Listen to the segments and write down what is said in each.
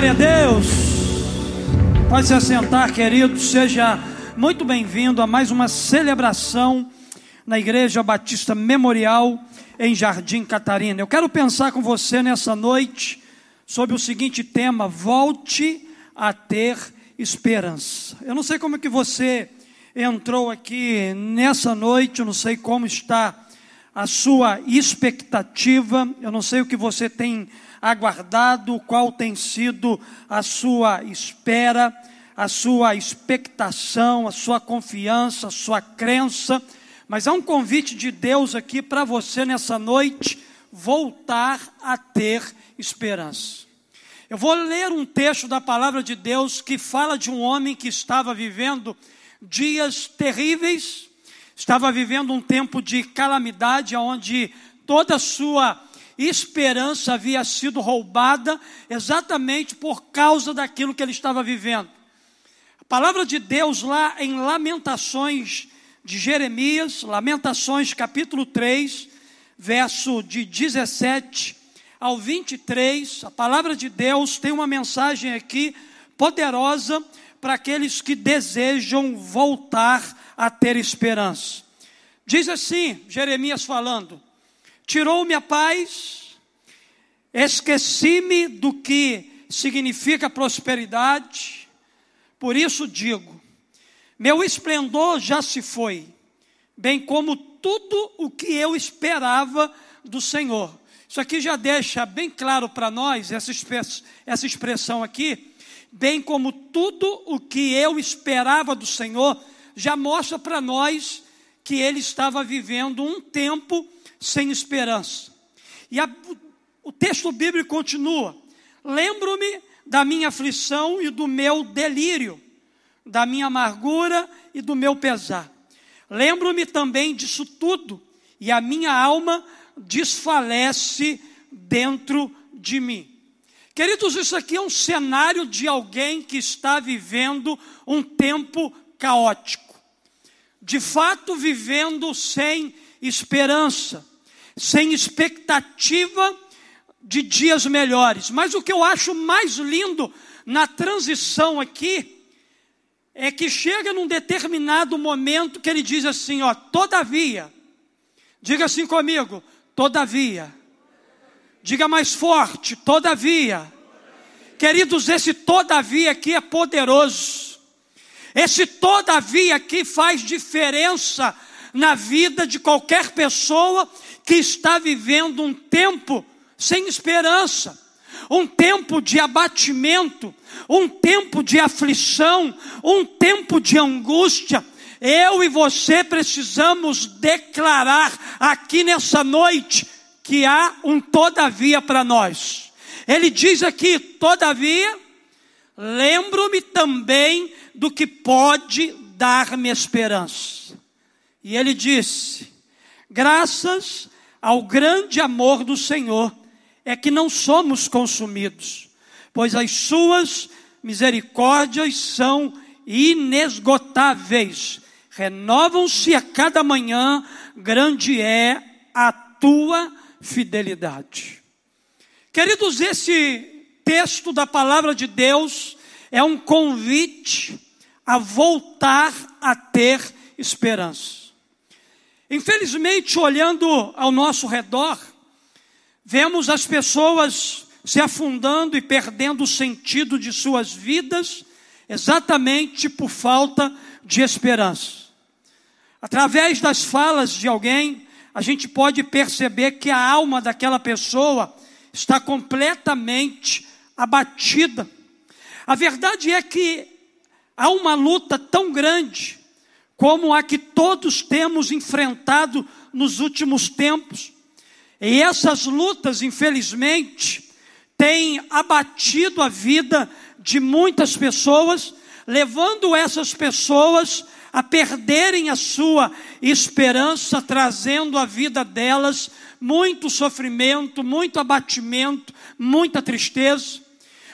Glória a Deus. Pode se assentar, querido. Seja muito bem-vindo a mais uma celebração na Igreja Batista Memorial em Jardim Catarina. Eu quero pensar com você nessa noite sobre o seguinte tema: volte a ter esperança. Eu não sei como é que você entrou aqui nessa noite, eu não sei como está a sua expectativa, eu não sei o que você tem aguardado, qual tem sido a sua espera, a sua expectação, a sua confiança, a sua crença, mas há um convite de Deus aqui para você nessa noite voltar a ter esperança. Eu vou ler um texto da palavra de Deus que fala de um homem que estava vivendo dias terríveis, estava vivendo um tempo de calamidade, onde toda a sua esperança havia sido roubada exatamente por causa daquilo que ele estava vivendo. A palavra de Deus lá em Lamentações de Jeremias, Lamentações capítulo 3, verso de 17 ao 23, a palavra de Deus tem uma mensagem aqui poderosa para aqueles que desejam voltar a ter esperança. Diz assim, Jeremias falando: tirou-me a paz, esqueci-me do que significa prosperidade, por isso digo: meu esplendor já se foi, bem como tudo o que eu esperava do Senhor. Isso aqui já deixa bem claro para nós, essa, essa expressão aqui, bem como tudo o que eu esperava do Senhor, já mostra para nós que ele estava vivendo um tempo sem esperança. E a, o texto bíblico continua: Lembro-me da minha aflição e do meu delírio, da minha amargura e do meu pesar. Lembro-me também disso tudo, e a minha alma desfalece dentro de mim. Queridos, isso aqui é um cenário de alguém que está vivendo um tempo caótico. De fato, vivendo sem esperança sem expectativa de dias melhores. Mas o que eu acho mais lindo na transição aqui é que chega num determinado momento que ele diz assim, ó, todavia. Diga assim comigo, todavia. Diga mais forte, todavia. Queridos, esse todavia aqui é poderoso. Esse todavia aqui faz diferença na vida de qualquer pessoa que está vivendo um tempo sem esperança, um tempo de abatimento, um tempo de aflição, um tempo de angústia. Eu e você precisamos declarar aqui nessa noite que há um todavia para nós. Ele diz aqui, todavia, lembro-me também do que pode dar-me esperança. E ele disse: graças ao grande amor do Senhor é que não somos consumidos, pois as suas misericórdias são inesgotáveis, renovam-se a cada manhã, grande é a tua fidelidade. Queridos, esse texto da palavra de Deus é um convite a voltar a ter esperança. Infelizmente, olhando ao nosso redor, vemos as pessoas se afundando e perdendo o sentido de suas vidas, exatamente por falta de esperança. Através das falas de alguém, a gente pode perceber que a alma daquela pessoa está completamente abatida. A verdade é que há uma luta tão grande como a que todos temos enfrentado nos últimos tempos. E essas lutas, infelizmente, têm abatido a vida de muitas pessoas, levando essas pessoas a perderem a sua esperança, trazendo à vida delas muito sofrimento, muito abatimento, muita tristeza.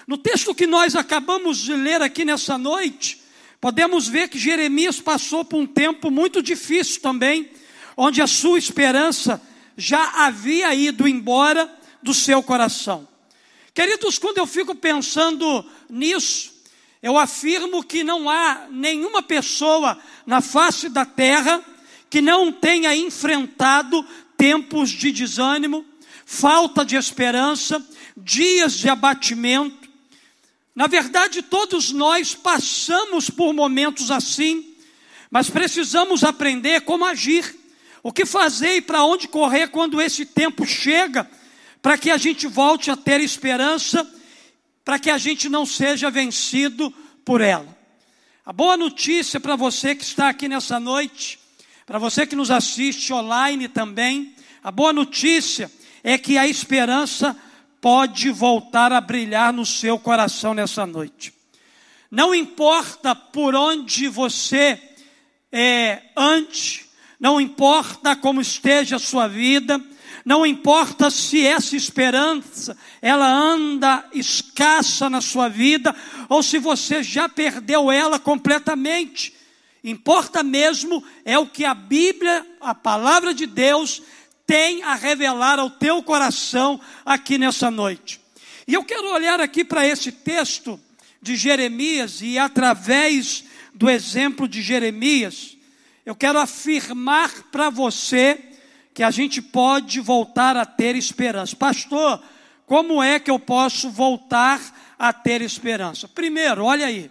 No texto que nós acabamos de ler aqui nessa noite, Podemos ver que Jeremias passou por um tempo muito difícil também, onde a sua esperança já havia ido embora do seu coração. Queridos, quando eu fico pensando nisso, eu afirmo que não há nenhuma pessoa na face da terra que não tenha enfrentado tempos de desânimo, falta de esperança, dias de abatimento. Na verdade, todos nós passamos por momentos assim, mas precisamos aprender como agir, o que fazer e para onde correr quando esse tempo chega, para que a gente volte a ter esperança, para que a gente não seja vencido por ela. A boa notícia para você que está aqui nessa noite, para você que nos assiste online também, a boa notícia é que a esperança pode voltar a brilhar no seu coração nessa noite. Não importa por onde você é, ande, não importa como esteja a sua vida, não importa se essa esperança ela anda escassa na sua vida ou se você já perdeu ela completamente. Importa mesmo é o que a Bíblia, a palavra de Deus, tem a revelar ao teu coração aqui nessa noite. E eu quero olhar aqui para esse texto de Jeremias e através do exemplo de Jeremias, eu quero afirmar para você que a gente pode voltar a ter esperança. Pastor, como é que eu posso voltar a ter esperança? Primeiro, olha aí.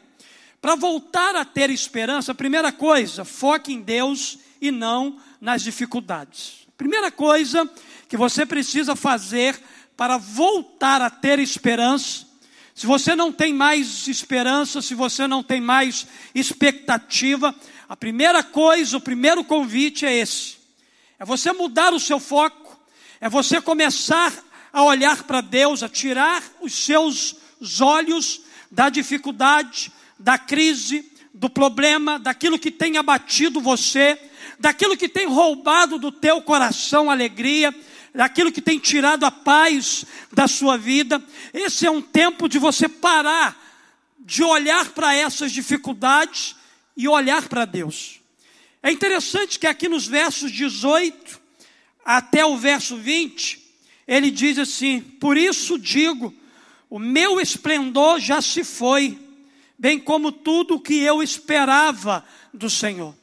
Para voltar a ter esperança, primeira coisa, foque em Deus e não nas dificuldades. Primeira coisa que você precisa fazer para voltar a ter esperança, se você não tem mais esperança, se você não tem mais expectativa, a primeira coisa, o primeiro convite é esse: é você mudar o seu foco, é você começar a olhar para Deus, a tirar os seus olhos da dificuldade, da crise, do problema, daquilo que tem abatido você, daquilo que tem roubado do teu coração alegria, daquilo que tem tirado a paz da sua vida. Esse é um tempo de você parar de olhar para essas dificuldades e olhar para Deus. É interessante que aqui nos versos 18 até o verso 20, ele diz assim: Por isso digo, o meu esplendor já se foi, bem como tudo o que eu esperava do Senhor.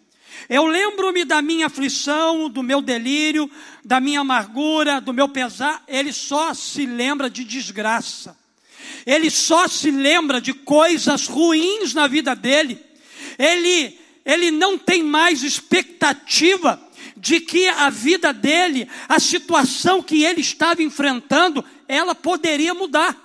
Eu lembro-me da minha aflição, do meu delírio, da minha amargura, do meu pesar. Ele só se lembra de desgraça. Ele só se lembra de coisas ruins na vida dele. Ele ele não tem mais expectativa de que a vida dele, a situação que ele estava enfrentando, ela poderia mudar.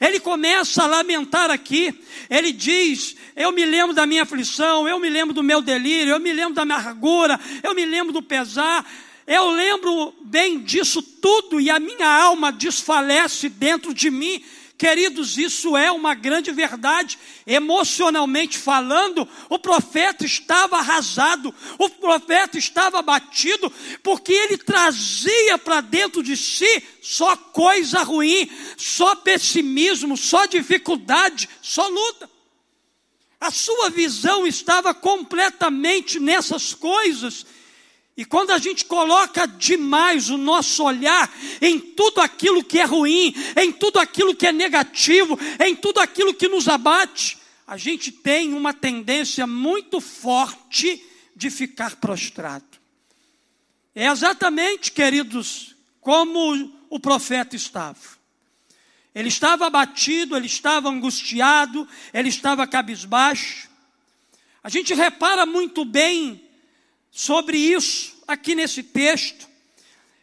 Ele começa a lamentar aqui, ele diz: Eu me lembro da minha aflição, eu me lembro do meu delírio, eu me lembro da amargura, eu me lembro do pesar, eu lembro bem disso tudo e a minha alma desfalece dentro de mim Queridos, isso é uma grande verdade. Emocionalmente falando, o profeta estava arrasado, o profeta estava abatido, porque ele trazia para dentro de si só coisa ruim, só pessimismo, só dificuldade, só luta. A sua visão estava completamente nessas coisas e quando a gente coloca demais o nosso olhar em tudo aquilo que é ruim, em tudo aquilo que é negativo, em tudo aquilo que nos abate, a gente tem uma tendência muito forte de ficar prostrado. É exatamente, queridos, como o profeta estava. Ele estava abatido, ele estava angustiado, ele estava cabisbaixo. A gente repara muito bem sobre isso aqui nesse texto.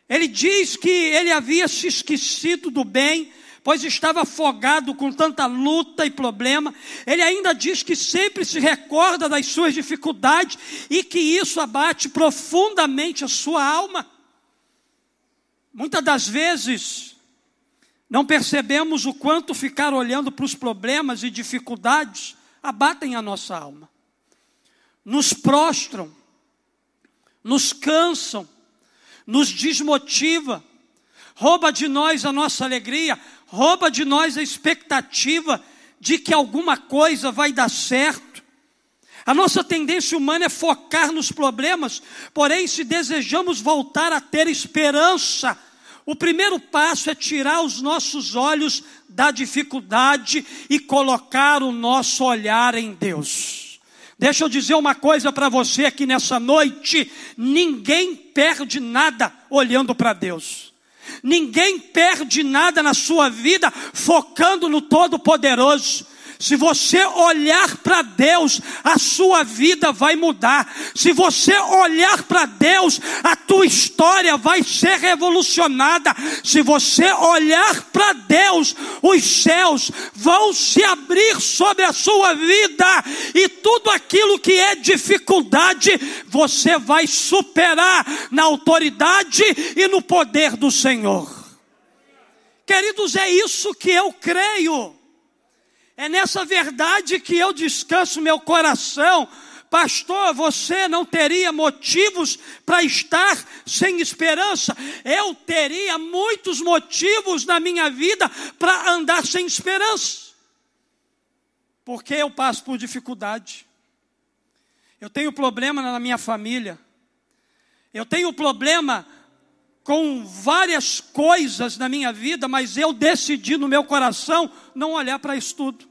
Ele diz que ele havia se esquecido do bem, pois estava afogado com tanta luta e problema. Ele ainda diz que sempre se recorda das suas dificuldades e que isso abate profundamente a sua alma. Muitas das vezes, não percebemos o quanto ficar olhando para os problemas e dificuldades abatem a nossa alma, nos prostram, nos cansam, nos desmotiva, rouba de nós a nossa alegria, rouba de nós a expectativa de que alguma coisa vai dar certo. A nossa tendência humana é focar nos problemas, porém, se desejamos voltar a ter esperança, O primeiro passo é tirar os nossos olhos da dificuldade e colocar o nosso olhar em Deus. Deixa eu dizer uma coisa para você aqui nessa noite: ninguém perde nada olhando para Deus. Ninguém perde nada na sua vida focando no Todo-Poderoso. Se você olhar para Deus, a sua vida vai mudar. Se você olhar para Deus, a tua história vai ser revolucionada. Se você olhar para Deus, os céus vão se abrir sobre a sua vida e tudo aquilo que é dificuldade, você vai superar na autoridade e no poder do Senhor. Queridos, é isso que eu creio. É nessa verdade que eu descanso meu coração. Pastor, você não teria motivos para estar sem esperança. Eu teria muitos motivos na minha vida para andar sem esperança. Porque eu passo por dificuldade. Eu tenho problema na minha família. Eu tenho problema com várias coisas na minha vida, mas eu decidi no meu coração não olhar para isso tudo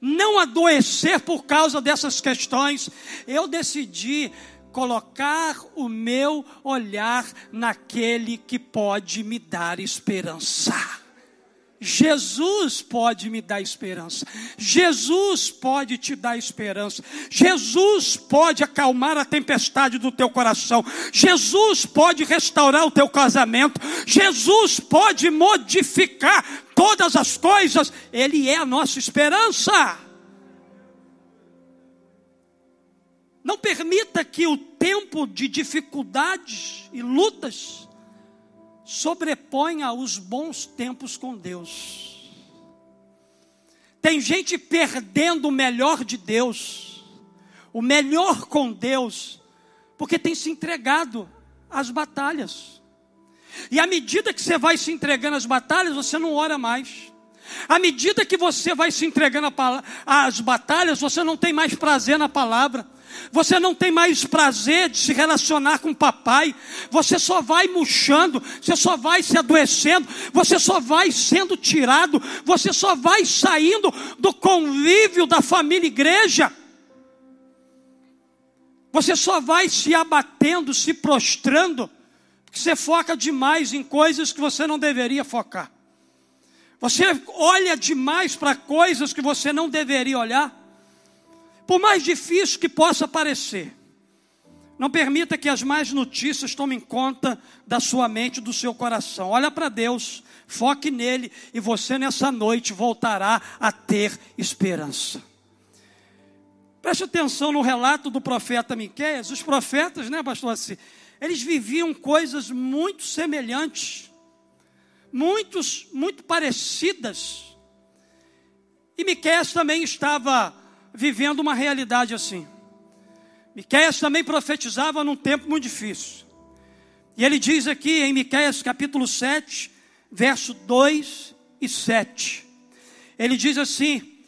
não adoecer por causa dessas questões. Eu decidi colocar o meu olhar naquele que pode me dar esperança. Jesus pode me dar esperança. Jesus pode te dar esperança. Jesus pode acalmar a tempestade do teu coração. Jesus pode restaurar o teu casamento. Jesus pode modificar todas as coisas. Ele é a nossa esperança. Não permita que o tempo de dificuldades e lutas sobreponha os bons tempos com Deus. Tem gente perdendo o melhor de Deus, o melhor com Deus, porque tem se entregado às batalhas. E à medida que você vai se entregando às batalhas, você não ora mais. À medida que você vai se entregando às batalhas, você não tem mais prazer na palavra. Você não tem mais prazer de se relacionar com o papai. Você só vai murchando, você só vai se adoecendo, você só vai sendo tirado, você só vai saindo do convívio da família igreja. Você só vai se abatendo, se prostrando, porque você foca demais em coisas que você não deveria focar. Você olha demais para coisas que você não deveria olhar. Por mais difícil que possa parecer, não permita que as más notícias tomem conta da sua mente, do seu coração. Olha para Deus, foque nele e você nessa noite voltará a ter esperança. Preste atenção no relato do profeta Miqueias. Os profetas, né, pastor assim, eles viviam coisas muito semelhantes, muitos, muito parecidas. E Miqueias também estava vivendo uma realidade assim. Miqueias também profetizava num tempo muito difícil. E ele diz aqui em Miqueias capítulo 7, verso 2 e 7. Ele diz assim: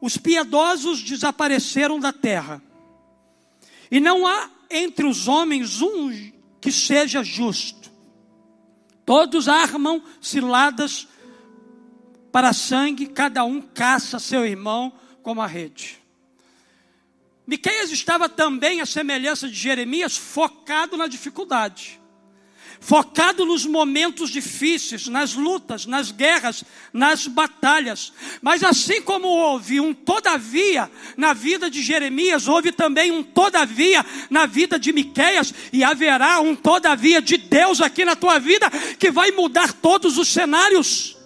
Os piedosos desapareceram da terra, e não há entre os homens um que seja justo. Todos armam ciladas para sangue, cada um caça seu irmão como a rede. Miqueias estava também, à semelhança de Jeremias, focado na dificuldade, focado nos momentos difíceis, nas lutas, nas guerras, nas batalhas. Mas assim como houve um todavia na vida de Jeremias, houve também um todavia na vida de Miqueias, e haverá um todavia de Deus aqui na tua vida que vai mudar todos os cenários,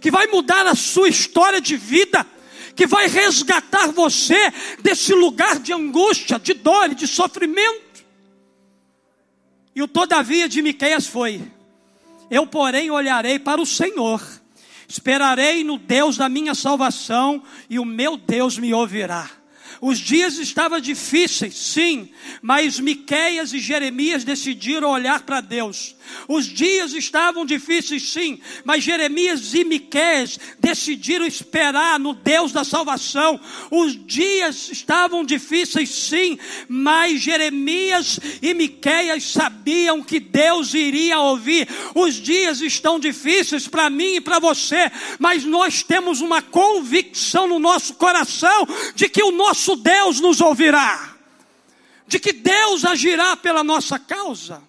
que vai mudar a sua história de vida que vai resgatar você desse lugar de angústia, de dor e de sofrimento. E o todavia de Miqueias foi: Eu, porém, olharei para o Senhor, esperarei no Deus da minha salvação, e o meu Deus me ouvirá. Os dias estavam difíceis, sim, mas Miqueias e Jeremias decidiram olhar para Deus. Os dias estavam difíceis, sim, mas Jeremias e Miqueias decidiram esperar no Deus da salvação. Os dias estavam difíceis, sim, mas Jeremias e Miqueias sabiam que Deus iria ouvir. Os dias estão difíceis para mim e para você, mas nós temos uma convicção no nosso coração de que o nosso Deus nos ouvirá, de que Deus agirá pela nossa causa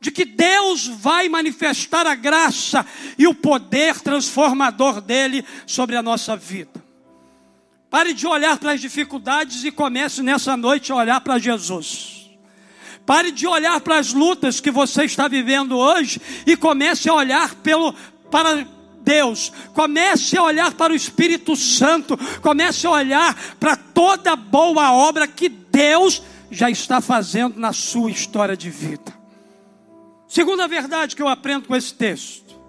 de que Deus vai manifestar a graça e o poder transformador dele sobre a nossa vida. Pare de olhar para as dificuldades e comece nessa noite a olhar para Jesus. Pare de olhar para as lutas que você está vivendo hoje e comece a olhar pelo, para Deus. Comece a olhar para o Espírito Santo. Comece a olhar para toda boa obra que Deus já está fazendo na sua história de vida. Segunda verdade que eu aprendo com esse texto.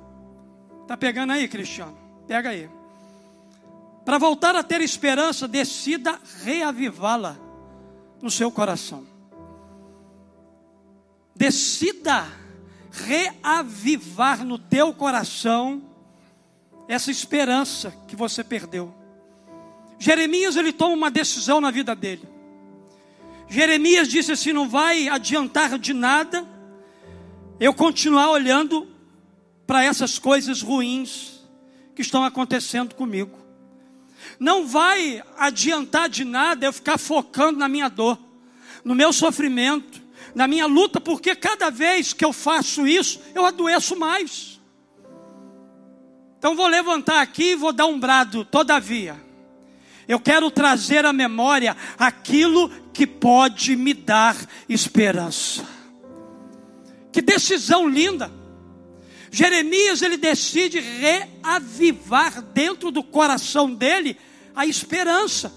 Tá pegando aí, Cristiano? Pega aí. Para voltar a ter esperança, decida reavivá-la no seu coração. Decida reavivar no teu coração essa esperança que você perdeu. Jeremias ele toma uma decisão na vida dele. Jeremias disse assim: não vai adiantar de nada eu continuar olhando para essas coisas ruins que estão acontecendo comigo. Não vai adiantar de nada eu ficar focando na minha dor, no meu sofrimento, na minha luta, porque cada vez que eu faço isso, eu adoeço mais. Então vou levantar aqui e vou dar um brado, todavia. Eu quero trazer à memória aquilo que pode me dar esperança. Que decisão linda! Jeremias ele decide reavivar dentro do coração dele a esperança.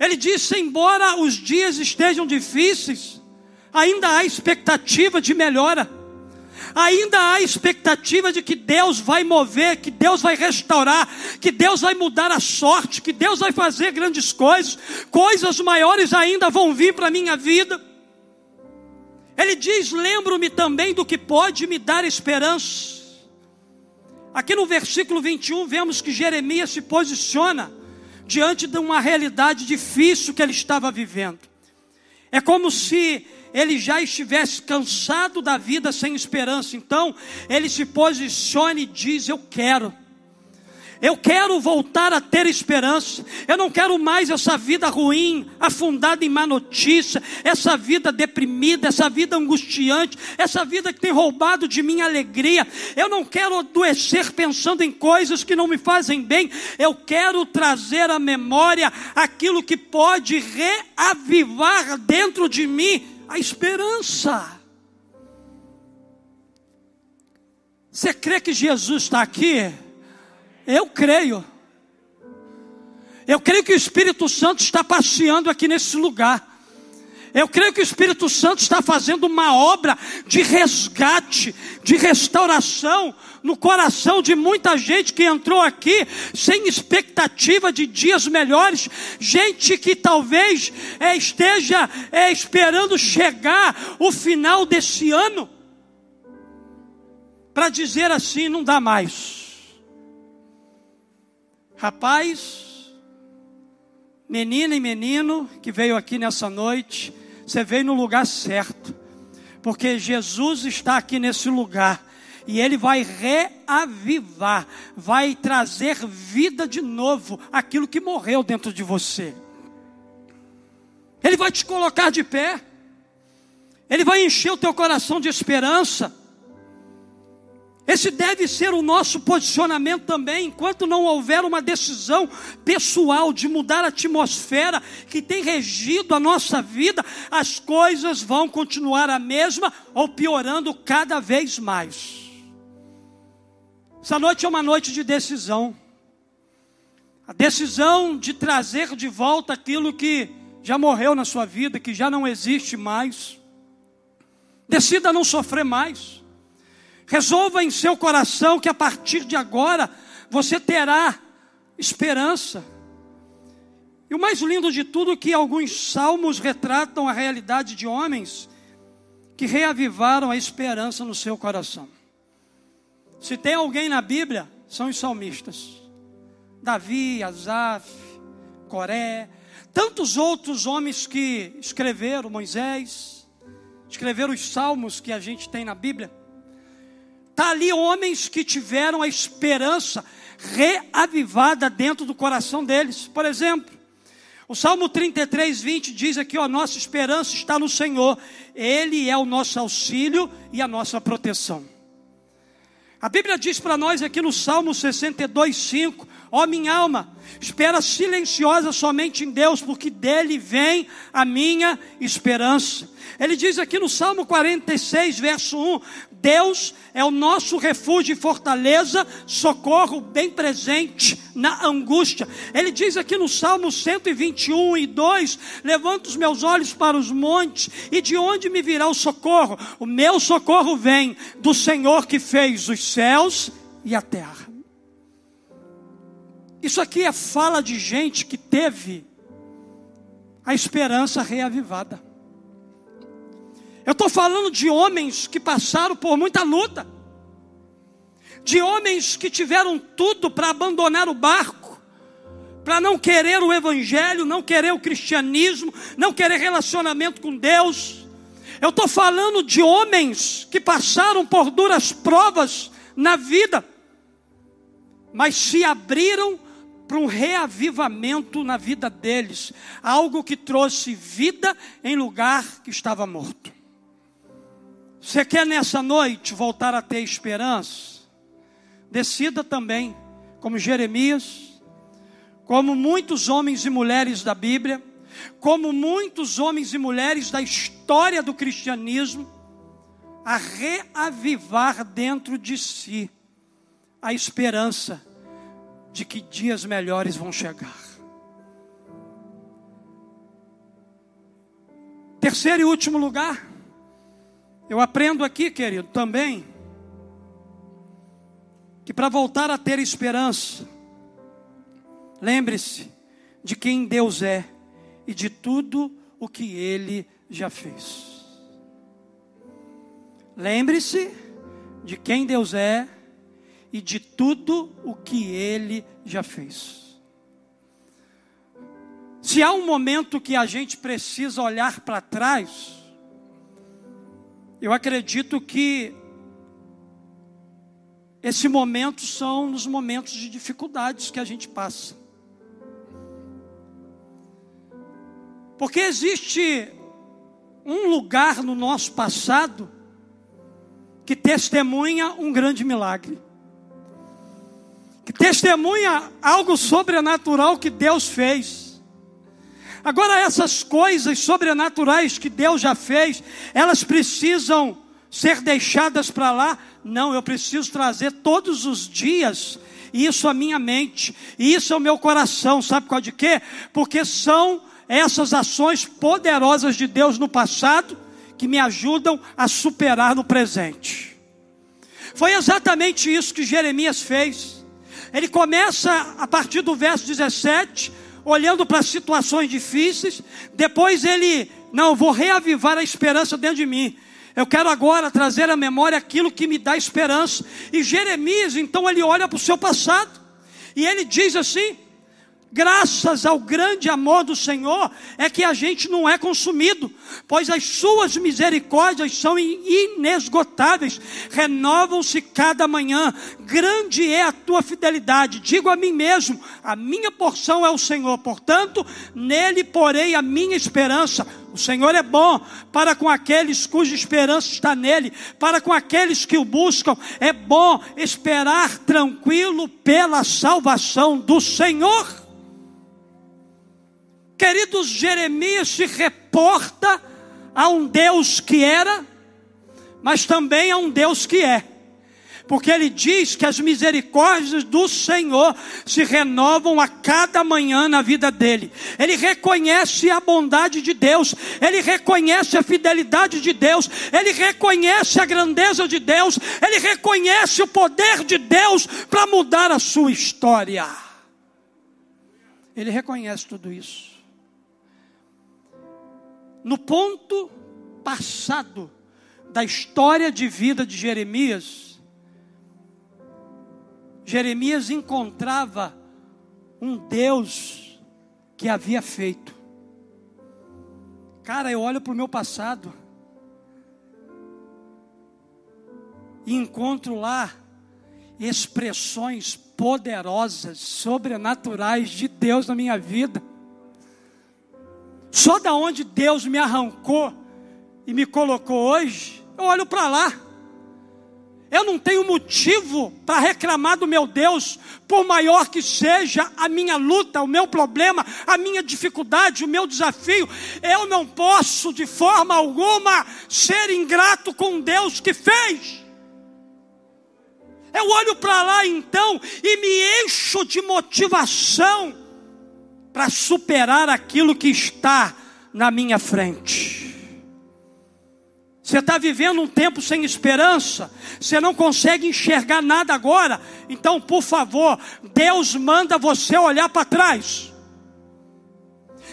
Ele disse: embora os dias estejam difíceis, ainda há expectativa de melhora. Ainda há expectativa de que Deus vai mover, que Deus vai restaurar, que Deus vai mudar a sorte, que Deus vai fazer grandes coisas, coisas maiores ainda vão vir para a minha vida. Ele diz: Lembro-me também do que pode me dar esperança. Aqui no versículo 21, vemos que Jeremias se posiciona diante de uma realidade difícil que ele estava vivendo. É como se ele já estivesse cansado da vida sem esperança. Então, ele se posiciona e diz: Eu quero. Eu quero voltar a ter esperança. Eu não quero mais essa vida ruim, afundada em má notícia, essa vida deprimida, essa vida angustiante, essa vida que tem roubado de minha alegria. Eu não quero adoecer pensando em coisas que não me fazem bem. Eu quero trazer à memória aquilo que pode reavivar dentro de mim a esperança. Você crê que Jesus está aqui? Eu creio. Eu creio que o Espírito Santo está passeando aqui nesse lugar. Eu creio que o Espírito Santo está fazendo uma obra de resgate, de restauração no coração de muita gente que entrou aqui sem expectativa de dias melhores, gente que talvez é, esteja é, esperando chegar o final desse ano para dizer assim: não dá mais. Rapaz, menina e menino que veio aqui nessa noite, você veio no lugar certo, porque Jesus está aqui nesse lugar e Ele vai reavivar, vai trazer vida de novo aquilo que morreu dentro de você. Ele vai te colocar de pé, Ele vai encher o teu coração de esperança. Esse deve ser o nosso posicionamento também, enquanto não houver uma decisão pessoal de mudar a atmosfera que tem regido a nossa vida, as coisas vão continuar a mesma ou piorando cada vez mais. Essa noite é uma noite de decisão. A decisão de trazer de volta aquilo que já morreu na sua vida, que já não existe mais. Decida não sofrer mais. Resolva em seu coração que a partir de agora você terá esperança. E o mais lindo de tudo é que alguns salmos retratam a realidade de homens que reavivaram a esperança no seu coração. Se tem alguém na Bíblia, são os salmistas. Davi, Asaf, Coré, tantos outros homens que escreveram, Moisés, escreveram os salmos que a gente tem na Bíblia. Está ali homens que tiveram a esperança reavivada dentro do coração deles. Por exemplo, o Salmo 33, 20 diz aqui: ó, nossa esperança está no Senhor, Ele é o nosso auxílio e a nossa proteção. A Bíblia diz para nós aqui no Salmo 62, 5: Ó minha alma, espera silenciosa somente em Deus, porque dele vem a minha esperança. Ele diz aqui no Salmo 46, verso 1: Deus é o nosso refúgio e fortaleza, socorro bem presente na angústia. Ele diz aqui no Salmo 121 e 2: Levanto os meus olhos para os montes, e de onde me virá o socorro? O meu socorro vem do Senhor que fez os céus e a terra. Isso aqui é fala de gente que teve a esperança reavivada. Eu estou falando de homens que passaram por muita luta, de homens que tiveram tudo para abandonar o barco, para não querer o Evangelho, não querer o cristianismo, não querer relacionamento com Deus. Eu estou falando de homens que passaram por duras provas na vida, mas se abriram para um reavivamento na vida deles, algo que trouxe vida em lugar que estava morto. Você quer nessa noite voltar a ter esperança? Decida também, como Jeremias, como muitos homens e mulheres da Bíblia, como muitos homens e mulheres da história do cristianismo, a reavivar dentro de si a esperança de que dias melhores vão chegar. Terceiro e último lugar, eu aprendo aqui, querido, também, que para voltar a ter esperança, lembre-se de quem Deus é e de tudo o que Ele já fez. Lembre-se de quem Deus é e de tudo o que Ele já fez. Se há um momento que a gente precisa olhar para trás, eu acredito que esse momento são os momentos de dificuldades que a gente passa. Porque existe um lugar no nosso passado que testemunha um grande milagre. Que testemunha algo sobrenatural que Deus fez. Agora, essas coisas sobrenaturais que Deus já fez, elas precisam ser deixadas para lá? Não, eu preciso trazer todos os dias isso à minha mente, isso ao meu coração, sabe qual de quê? Porque são essas ações poderosas de Deus no passado que me ajudam a superar no presente. Foi exatamente isso que Jeremias fez. Ele começa a partir do verso 17, olhando para situações difíceis, depois ele, não, vou reavivar a esperança dentro de mim. Eu quero agora trazer à memória aquilo que me dá esperança. E Jeremias, então, ele olha para o seu passado e ele diz assim: graças ao grande amor do Senhor, é que a gente não é consumido, pois as suas misericórdias são inesgotáveis, renovam-se cada manhã. Grande é a tua fidelidade. Digo a mim mesmo: a minha porção é o Senhor, portanto, nele porei a minha esperança. O Senhor é bom para com aqueles cuja esperança está nele, para com aqueles que o buscam. É bom esperar tranquilo pela salvação do Senhor. Queridos, Jeremias se reporta a um Deus que era, mas também a um Deus que é. Porque ele diz que as misericórdias do Senhor se renovam a cada manhã na vida dele. Ele reconhece a bondade de Deus, ele reconhece a fidelidade de Deus, ele reconhece a grandeza de Deus, ele reconhece o poder de Deus para mudar a sua história. Ele reconhece tudo isso. No ponto passado da história de vida de Jeremias, Jeremias encontrava um Deus que havia feito. Cara, eu olho para o meu passado e encontro lá expressões poderosas, sobrenaturais de Deus na minha vida. Só da onde Deus me arrancou e me colocou hoje, eu olho para lá. Eu não tenho motivo para reclamar do meu Deus, por maior que seja a minha luta, o meu problema, a minha dificuldade, o meu desafio. Eu não posso de forma alguma ser ingrato com Deus que fez. Eu olho para lá então e me encho de motivação para superar aquilo que está na minha frente. Você está vivendo um tempo sem esperança, você não consegue enxergar nada agora, então, por favor, Deus manda você olhar para trás.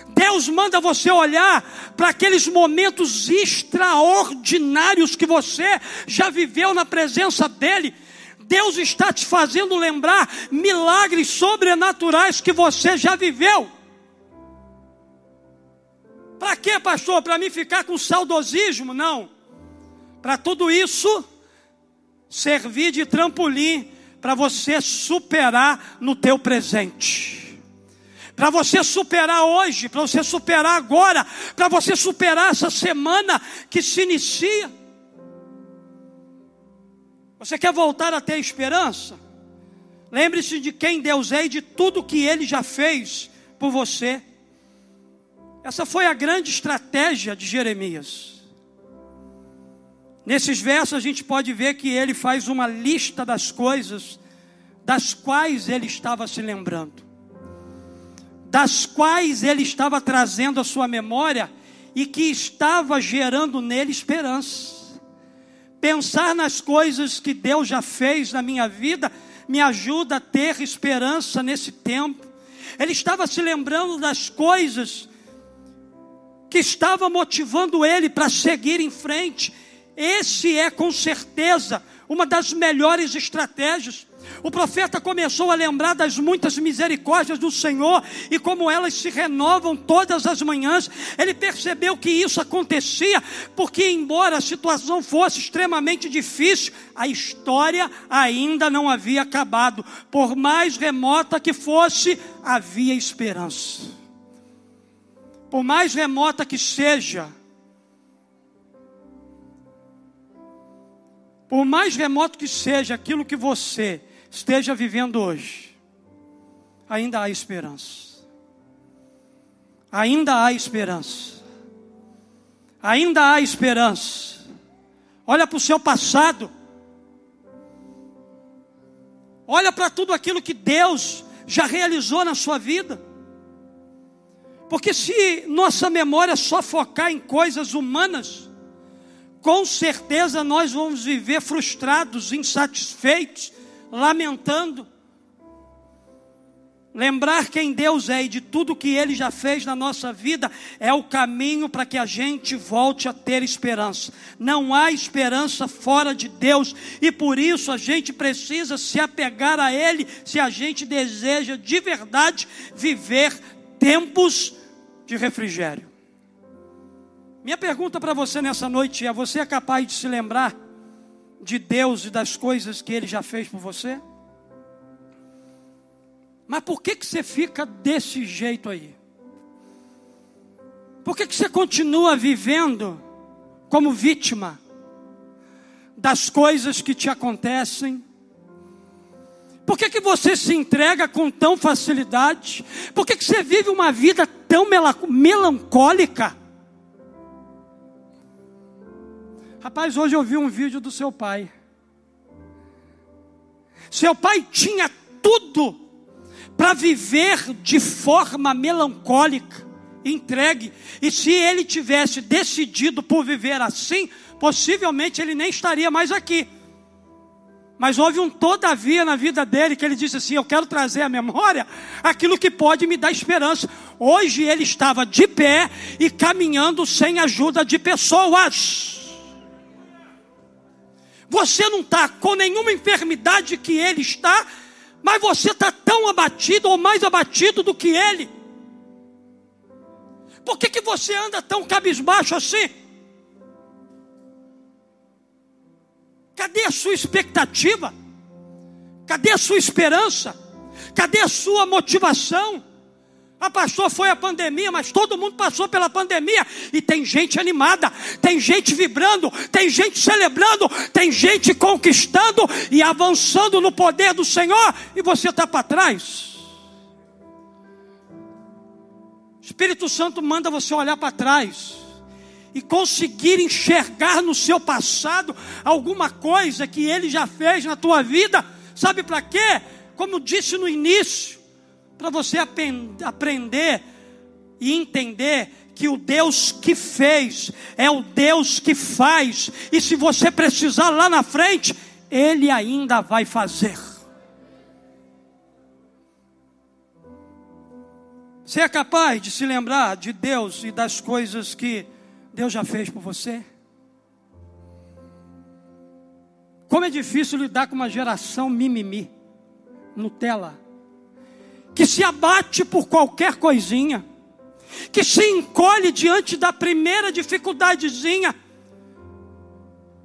Deus manda você olhar para aqueles momentos extraordinários que você já viveu na presença dEle Deus está te fazendo lembrar milagres sobrenaturais que você já viveu. Para quê, pastor? Para mim ficar com saudosismo? Não. Para tudo isso servir de trampolim para você superar no teu presente. Para você superar hoje, para você superar agora, para você superar essa semana que se inicia. Você quer voltar a ter esperança? Lembre-se de quem Deus é e de tudo que Ele já fez por você. Essa foi a grande estratégia de Jeremias. Nesses versos a gente pode ver que ele faz uma lista das coisas das quais ele estava se lembrando, das quais ele estava trazendo a sua memória e que estava gerando nele esperança. Pensar nas coisas que Deus já fez na minha vida me ajuda a ter esperança nesse tempo. Ele estava se lembrando das coisas que estava motivando ele para seguir em frente. Esse é com certeza uma das melhores estratégias. O profeta começou a lembrar das muitas misericórdias do Senhor e como elas se renovam todas as manhãs. Ele percebeu que isso acontecia porque, embora a situação fosse extremamente difícil, a história ainda não havia acabado. Por mais remota que fosse, havia esperança. Por mais remota que seja, Por mais remoto que seja aquilo que você esteja vivendo hoje, ainda há esperança. Ainda há esperança. Ainda há esperança. Olha para o seu passado. Olha para tudo aquilo que Deus já realizou na sua vida. Porque se nossa memória só focar em coisas humanas, com certeza nós vamos viver frustrados, insatisfeitos, lamentando. Lembrar quem Deus é e de tudo que Ele já fez na nossa vida é o caminho para que a gente volte a ter esperança. Não há esperança fora de Deus e por isso a gente precisa se apegar a Ele se a gente deseja de verdade viver tempos de refrigério. Minha pergunta para você nessa noite é: você é capaz de se lembrar de Deus e das coisas que Ele já fez por você? Mas por que, que você fica desse jeito aí? Por que, que você continua vivendo como vítima das coisas que te acontecem? Por que, que você se entrega com tão facilidade? Por que, que você vive uma vida tão melancólica? Rapaz, hoje eu vi um vídeo do seu pai. Seu pai tinha tudo para viver de forma melancólica, entregue. E se ele tivesse decidido por viver assim, possivelmente ele nem estaria mais aqui. Mas houve um todavia na vida dele que ele disse assim: Eu quero trazer à memória aquilo que pode me dar esperança. Hoje ele estava de pé e caminhando sem ajuda de pessoas. Você não está com nenhuma enfermidade que ele está, mas você está tão abatido ou mais abatido do que ele. Por que, que você anda tão cabisbaixo assim? Cadê a sua expectativa? Cadê a sua esperança? Cadê a sua motivação? Ah, pastor foi a pandemia, mas todo mundo passou pela pandemia e tem gente animada, tem gente vibrando, tem gente celebrando, tem gente conquistando e avançando no poder do Senhor e você está para trás. Espírito Santo manda você olhar para trás e conseguir enxergar no seu passado alguma coisa que ele já fez na tua vida, sabe para quê? Como disse no início, para você aprender e entender que o Deus que fez é o Deus que faz, e se você precisar lá na frente, Ele ainda vai fazer. Você é capaz de se lembrar de Deus e das coisas que Deus já fez por você? Como é difícil lidar com uma geração mimimi, Nutella, que se abate por qualquer coisinha, que se encolhe diante da primeira dificuldadezinha.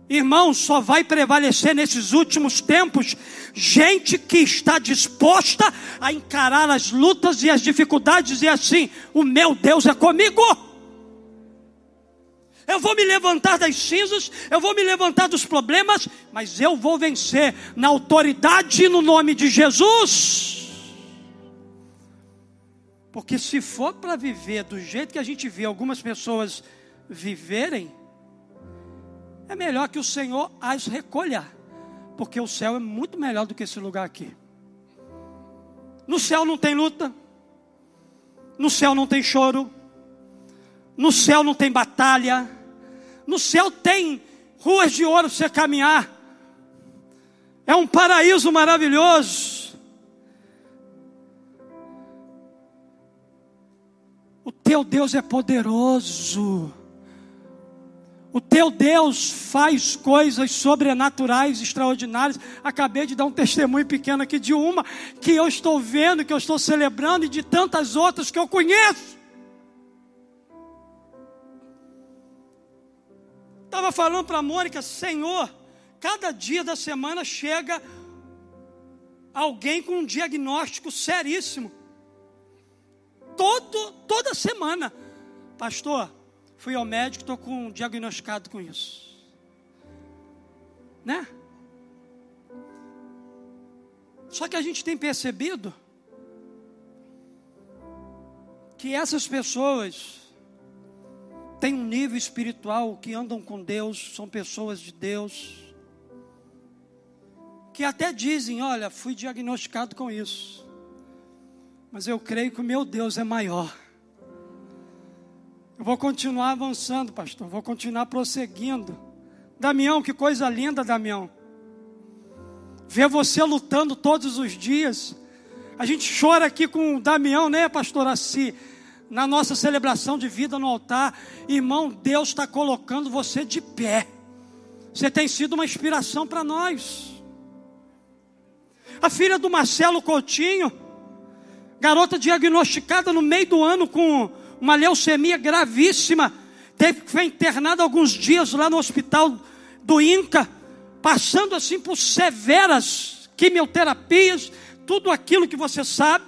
Irmão, só vai prevalecer nesses últimos tempos gente que está disposta a encarar as lutas e as dificuldades e assim, o meu Deus é comigo. Eu vou me levantar das cinzas, eu vou me levantar dos problemas, mas eu vou vencer na autoridade no nome de Jesus. Porque se for para viver do jeito que a gente vê algumas pessoas viverem, é melhor que o Senhor as recolha, porque o céu é muito melhor do que esse lugar aqui. No céu não tem luta, no céu não tem choro, no céu não tem batalha, no céu tem ruas de ouro para você caminhar. É um paraíso maravilhoso. Teu Deus é poderoso. O teu Deus faz coisas sobrenaturais, extraordinárias. Acabei de dar um testemunho pequeno aqui de uma que eu estou vendo, que eu estou celebrando, e de tantas outras que eu conheço. Estava falando para a Mônica, Senhor, cada dia da semana chega alguém com um diagnóstico seríssimo. Todo, toda semana. Pastor, fui ao médico, estou com diagnosticado com isso. Né? Só que a gente tem percebido que essas pessoas têm um nível espiritual, que andam com Deus, são pessoas de Deus, que até dizem: Olha, fui diagnosticado com isso, mas eu creio que o meu Deus é maior. Eu vou continuar avançando, pastor, vou continuar prosseguindo. Damião, que coisa linda, Damião. Ver você lutando todos os dias. A gente chora aqui com o Damião, né, pastor na nossa celebração de vida no altar, irmão, Deus está colocando você de pé. Você tem sido uma inspiração para nós. A filha do Marcelo Coutinho, garota diagnosticada no meio do ano com uma leucemia gravíssima, teve que foi internada alguns dias lá no hospital do INCA, passando assim por severas quimioterapias, tudo aquilo que você sabe.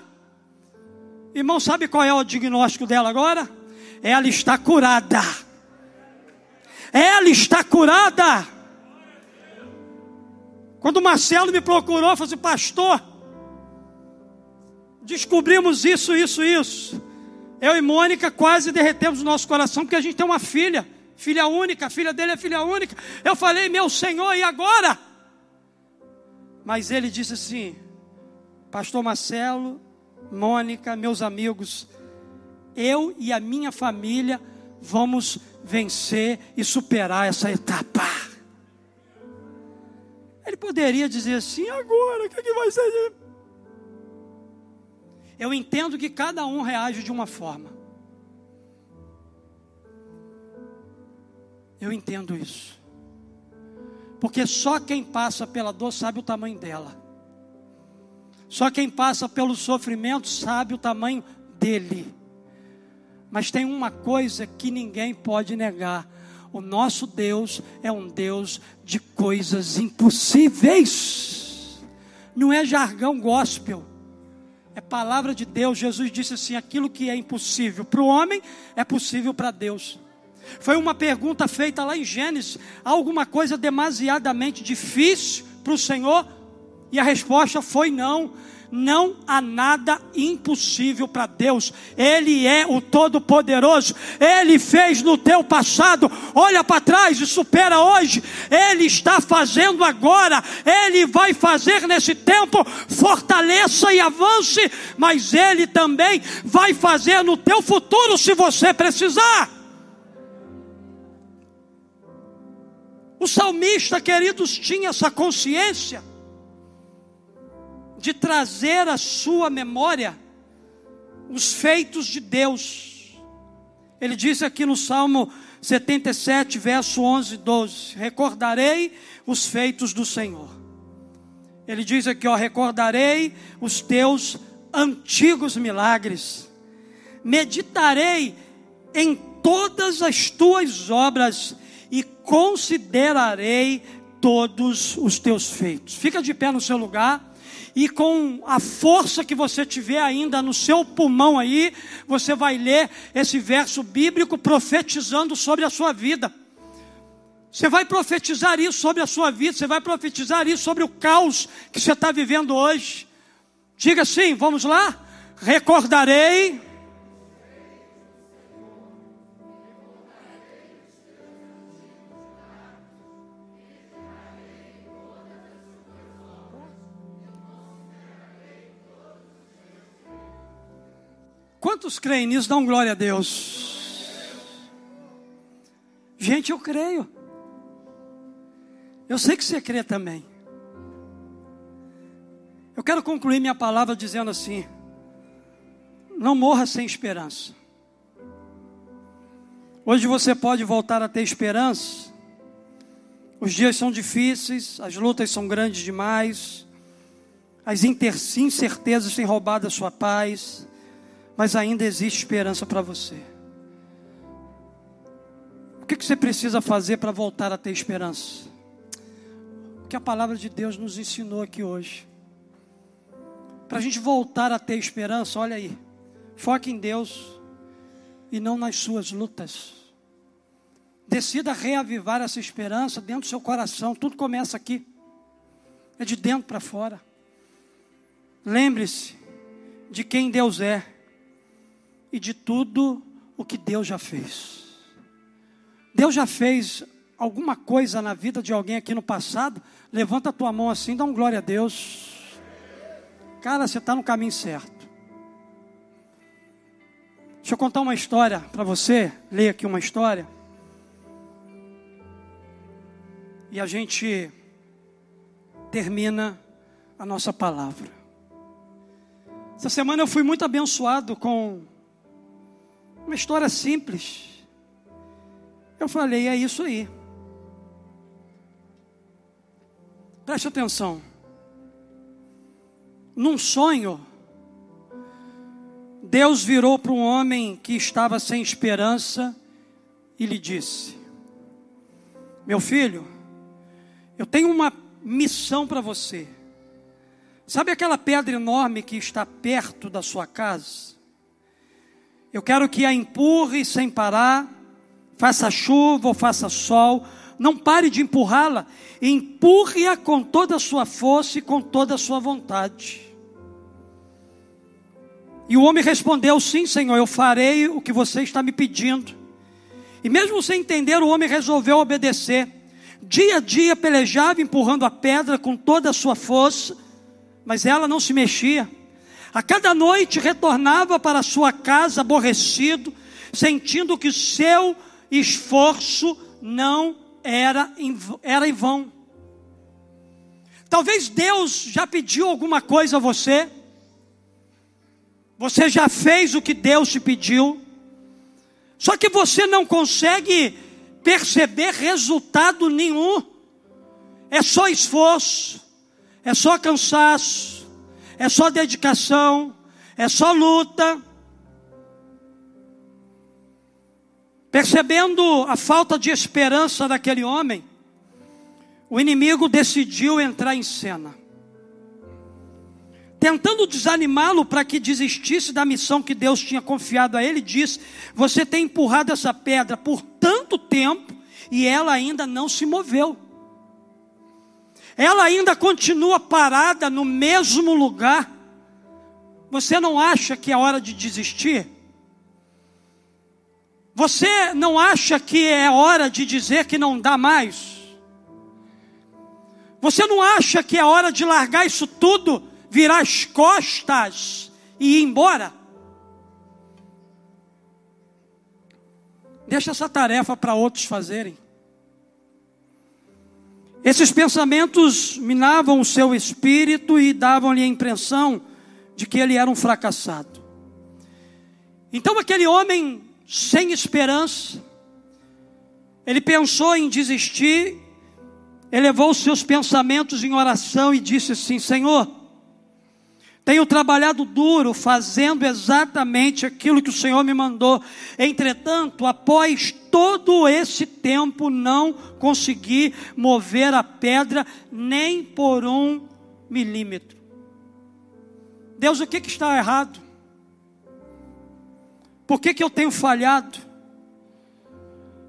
Irmão, sabe qual é o diagnóstico dela agora? Ela está curada. Ela está curada. Quando o Marcelo me procurou, falou assim: Pastor, descobrimos isso, isso, isso. Eu e Mônica quase derretemos o nosso coração, porque a gente tem uma filha, filha única, a filha dele é filha única. Eu falei, meu Senhor, e agora? Mas ele disse assim: Pastor Marcelo, Mônica, meus amigos, eu e a minha família vamos vencer e superar essa etapa. Ele poderia dizer assim: agora, o que, é que vai ser? Eu entendo que cada um reage de uma forma. Eu entendo isso. Porque só quem passa pela dor sabe o tamanho dela. Só quem passa pelo sofrimento sabe o tamanho dele. Mas tem uma coisa que ninguém pode negar: o nosso Deus é um Deus de coisas impossíveis. Não é jargão gospel. É palavra de Deus. Jesus disse assim: aquilo que é impossível para o homem é possível para Deus. Foi uma pergunta feita lá em Gênesis: há alguma coisa demasiadamente difícil para o Senhor? E a resposta foi não. Não há nada impossível para Deus. Ele é o Todo-Poderoso. Ele fez no teu passado. Olha para trás e supera hoje. Ele está fazendo agora. Ele vai fazer nesse tempo. Fortaleça e avance. Mas Ele também vai fazer no teu futuro se você precisar. O salmista, queridos, tinha essa consciência de trazer à sua memória os feitos de Deus. Ele diz aqui no Salmo 77, verso 11 e 12: Recordarei os feitos do Senhor. Ele diz aqui, ó, recordarei os teus antigos milagres, meditarei em todas as tuas obras e considerarei todos os teus feitos. Fica de pé no seu lugar e com a força que você tiver ainda no seu pulmão aí, você vai ler esse verso bíblico profetizando sobre a sua vida. Você vai profetizar isso sobre a sua vida, você vai profetizar isso sobre o caos que você está vivendo hoje. Diga assim, vamos lá? Recordarei Quantos creem nisso? Dão glória a Deus. Gente, eu creio. Eu sei que você crê também. Eu quero concluir minha palavra dizendo assim: não morra sem esperança. Hoje você pode voltar a ter esperança. Os dias são difíceis, as lutas são grandes demais, as incertezas têm roubado a sua paz mas ainda existe esperança para você. O que, que você precisa fazer para voltar a ter esperança? O que a palavra de Deus nos ensinou aqui hoje. Para a gente voltar a ter esperança, olha aí, foque em Deus e não nas suas lutas. Decida reavivar essa esperança dentro do seu coração. Tudo começa aqui. É de dentro para fora. Lembre-se de quem Deus é e de tudo o que Deus já fez. Deus já fez alguma coisa na vida de alguém aqui no passado? Levanta a tua mão assim, dá um glória a Deus. Cara, você está no caminho certo. Deixa eu contar uma história para você. Leia aqui uma história. E a gente termina a nossa palavra. Essa semana eu fui muito abençoado com uma história simples. Eu falei, é isso aí. Preste atenção. Num sonho, Deus virou para um homem que estava sem esperança e lhe disse: Meu filho, eu tenho uma missão para você. Sabe aquela pedra enorme que está perto da sua casa? Eu quero que a empurre sem parar, faça chuva ou faça sol, não pare de empurrá-la, empurre-a com toda a sua força e com toda a sua vontade. E o homem respondeu: Sim, Senhor, eu farei o que você está me pedindo. E mesmo sem entender, o homem resolveu obedecer. Dia a dia pelejava, empurrando a pedra com toda a sua força, mas ela não se mexia. A cada noite retornava para sua casa aborrecido, sentindo que seu esforço não era em, era em vão. Talvez Deus já pediu alguma coisa a você. Você já fez o que Deus te pediu. Só que você não consegue perceber resultado nenhum. É só esforço, é só cansaço, é só dedicação, é só luta. Percebendo a falta de esperança daquele homem, o inimigo decidiu entrar em cena. Tentando desanimá-lo para que desistisse da missão que Deus tinha confiado a ele, disse: Você tem empurrado essa pedra por tanto tempo e ela ainda não se moveu. Ela ainda continua parada no mesmo lugar. Você não acha que é hora de desistir? Você não acha que é hora de dizer que não dá mais? Você não acha que é hora de largar isso tudo, virar as costas e ir embora? Deixa essa tarefa para outros fazerem. Esses pensamentos minavam o seu espírito e davam-lhe a impressão de que ele era um fracassado. Então, aquele homem sem esperança, ele pensou em desistir elevou seus pensamentos em oração e disse assim: Senhor, tenho trabalhado duro, fazendo exatamente aquilo que o Senhor me mandou. Entretanto, após todo esse tempo, não consegui mover a pedra nem por um milímetro. Deus, o que, que está errado? Por que, que eu tenho falhado?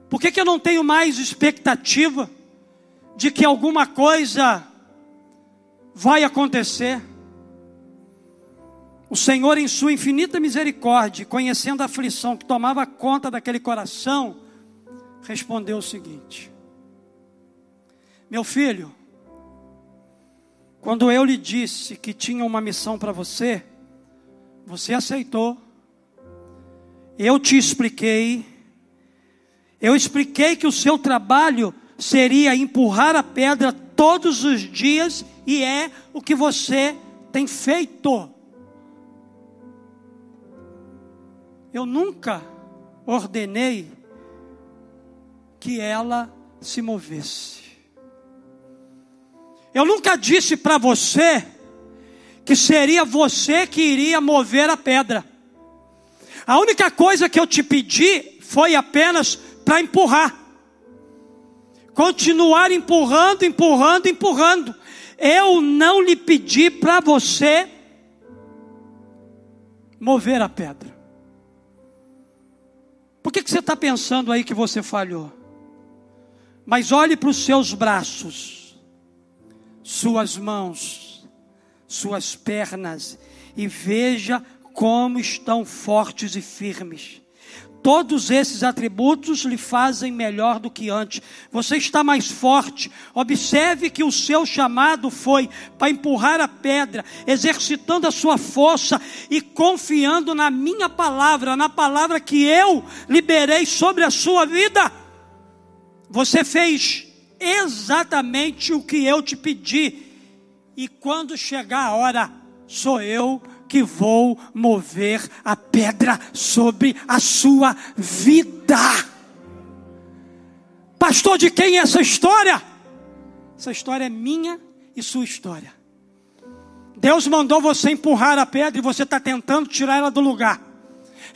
Por que, que eu não tenho mais expectativa? de que alguma coisa vai acontecer. O Senhor, em Sua infinita misericórdia, conhecendo a aflição que tomava conta daquele coração, respondeu o seguinte: Meu filho, quando eu lhe disse que tinha uma missão para você, você aceitou, eu te expliquei, eu expliquei que o seu trabalho seria empurrar a pedra todos os dias, e é o que você tem feito. Eu nunca ordenei que ela se movesse. Eu nunca disse para você que seria você que iria mover a pedra. A única coisa que eu te pedi foi apenas para empurrar continuar empurrando, empurrando, empurrando. Eu não lhe pedi para você mover a pedra. Por que, que você está pensando aí que você falhou? Mas olhe para os seus braços, suas mãos, suas pernas e veja como estão fortes e firmes. Todos esses atributos lhe fazem melhor do que antes. Você está mais forte. Observe que o seu chamado foi para empurrar a pedra, exercitando a sua força e confiando na minha palavra, na palavra que eu liberei sobre a sua vida. Você fez exatamente o que eu te pedi. E quando chegar a hora, sou eu que vou mover a pedra sobre a sua vida. Pastor, de quem é essa história? Essa história é minha e sua história. Deus mandou você empurrar a pedra e você está tentando tirar ela do lugar.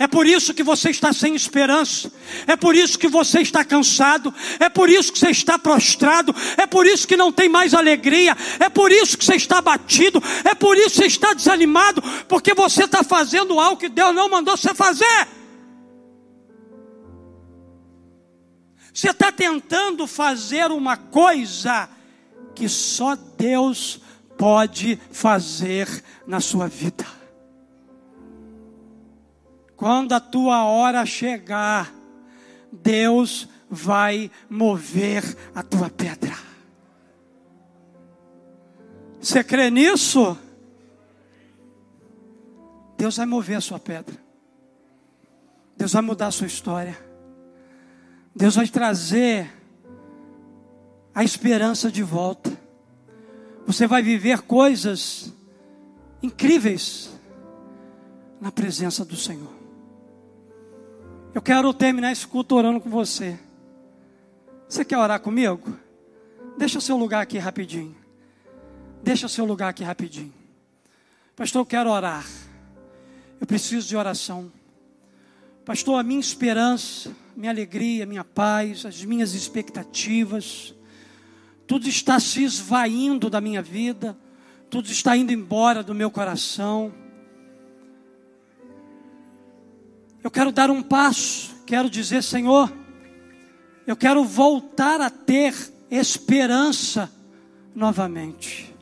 É por isso que você está sem esperança. É por isso que você está cansado. É por isso que você está prostrado. É por isso que não tem mais alegria. É por isso que você está abatido. É por isso que você está desanimado. Porque você está fazendo algo que Deus não mandou você fazer. Você está tentando fazer uma coisa que só Deus pode fazer na sua vida. Quando a tua hora chegar, Deus vai mover a tua pedra. Você crê nisso? Deus vai mover a sua pedra. Deus vai mudar a sua história. Deus vai trazer a esperança de volta. Você vai viver coisas incríveis na presença do Senhor. Eu quero terminar esse culto orando com você. Você quer orar comigo? Deixa seu lugar aqui rapidinho. Deixa seu lugar aqui rapidinho. Pastor, eu quero orar. Eu preciso de oração. Pastor, a minha esperança, minha alegria, minha paz, as minhas expectativas, tudo está se esvaindo da minha vida, tudo está indo embora do meu coração. Eu quero dar um passo, quero dizer, Senhor, eu quero voltar a ter esperança novamente.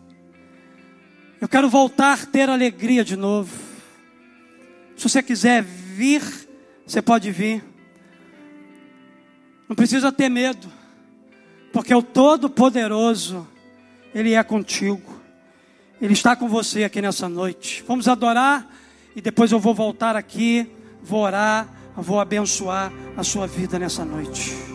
Eu quero voltar a ter alegria de novo. Se você quiser vir, você pode vir. Não precisa ter medo, porque o Todo-Poderoso, Ele é contigo. Ele está com você aqui nessa noite. Vamos adorar e depois eu vou voltar aqui, vou orar, vou abençoar a sua vida nessa noite.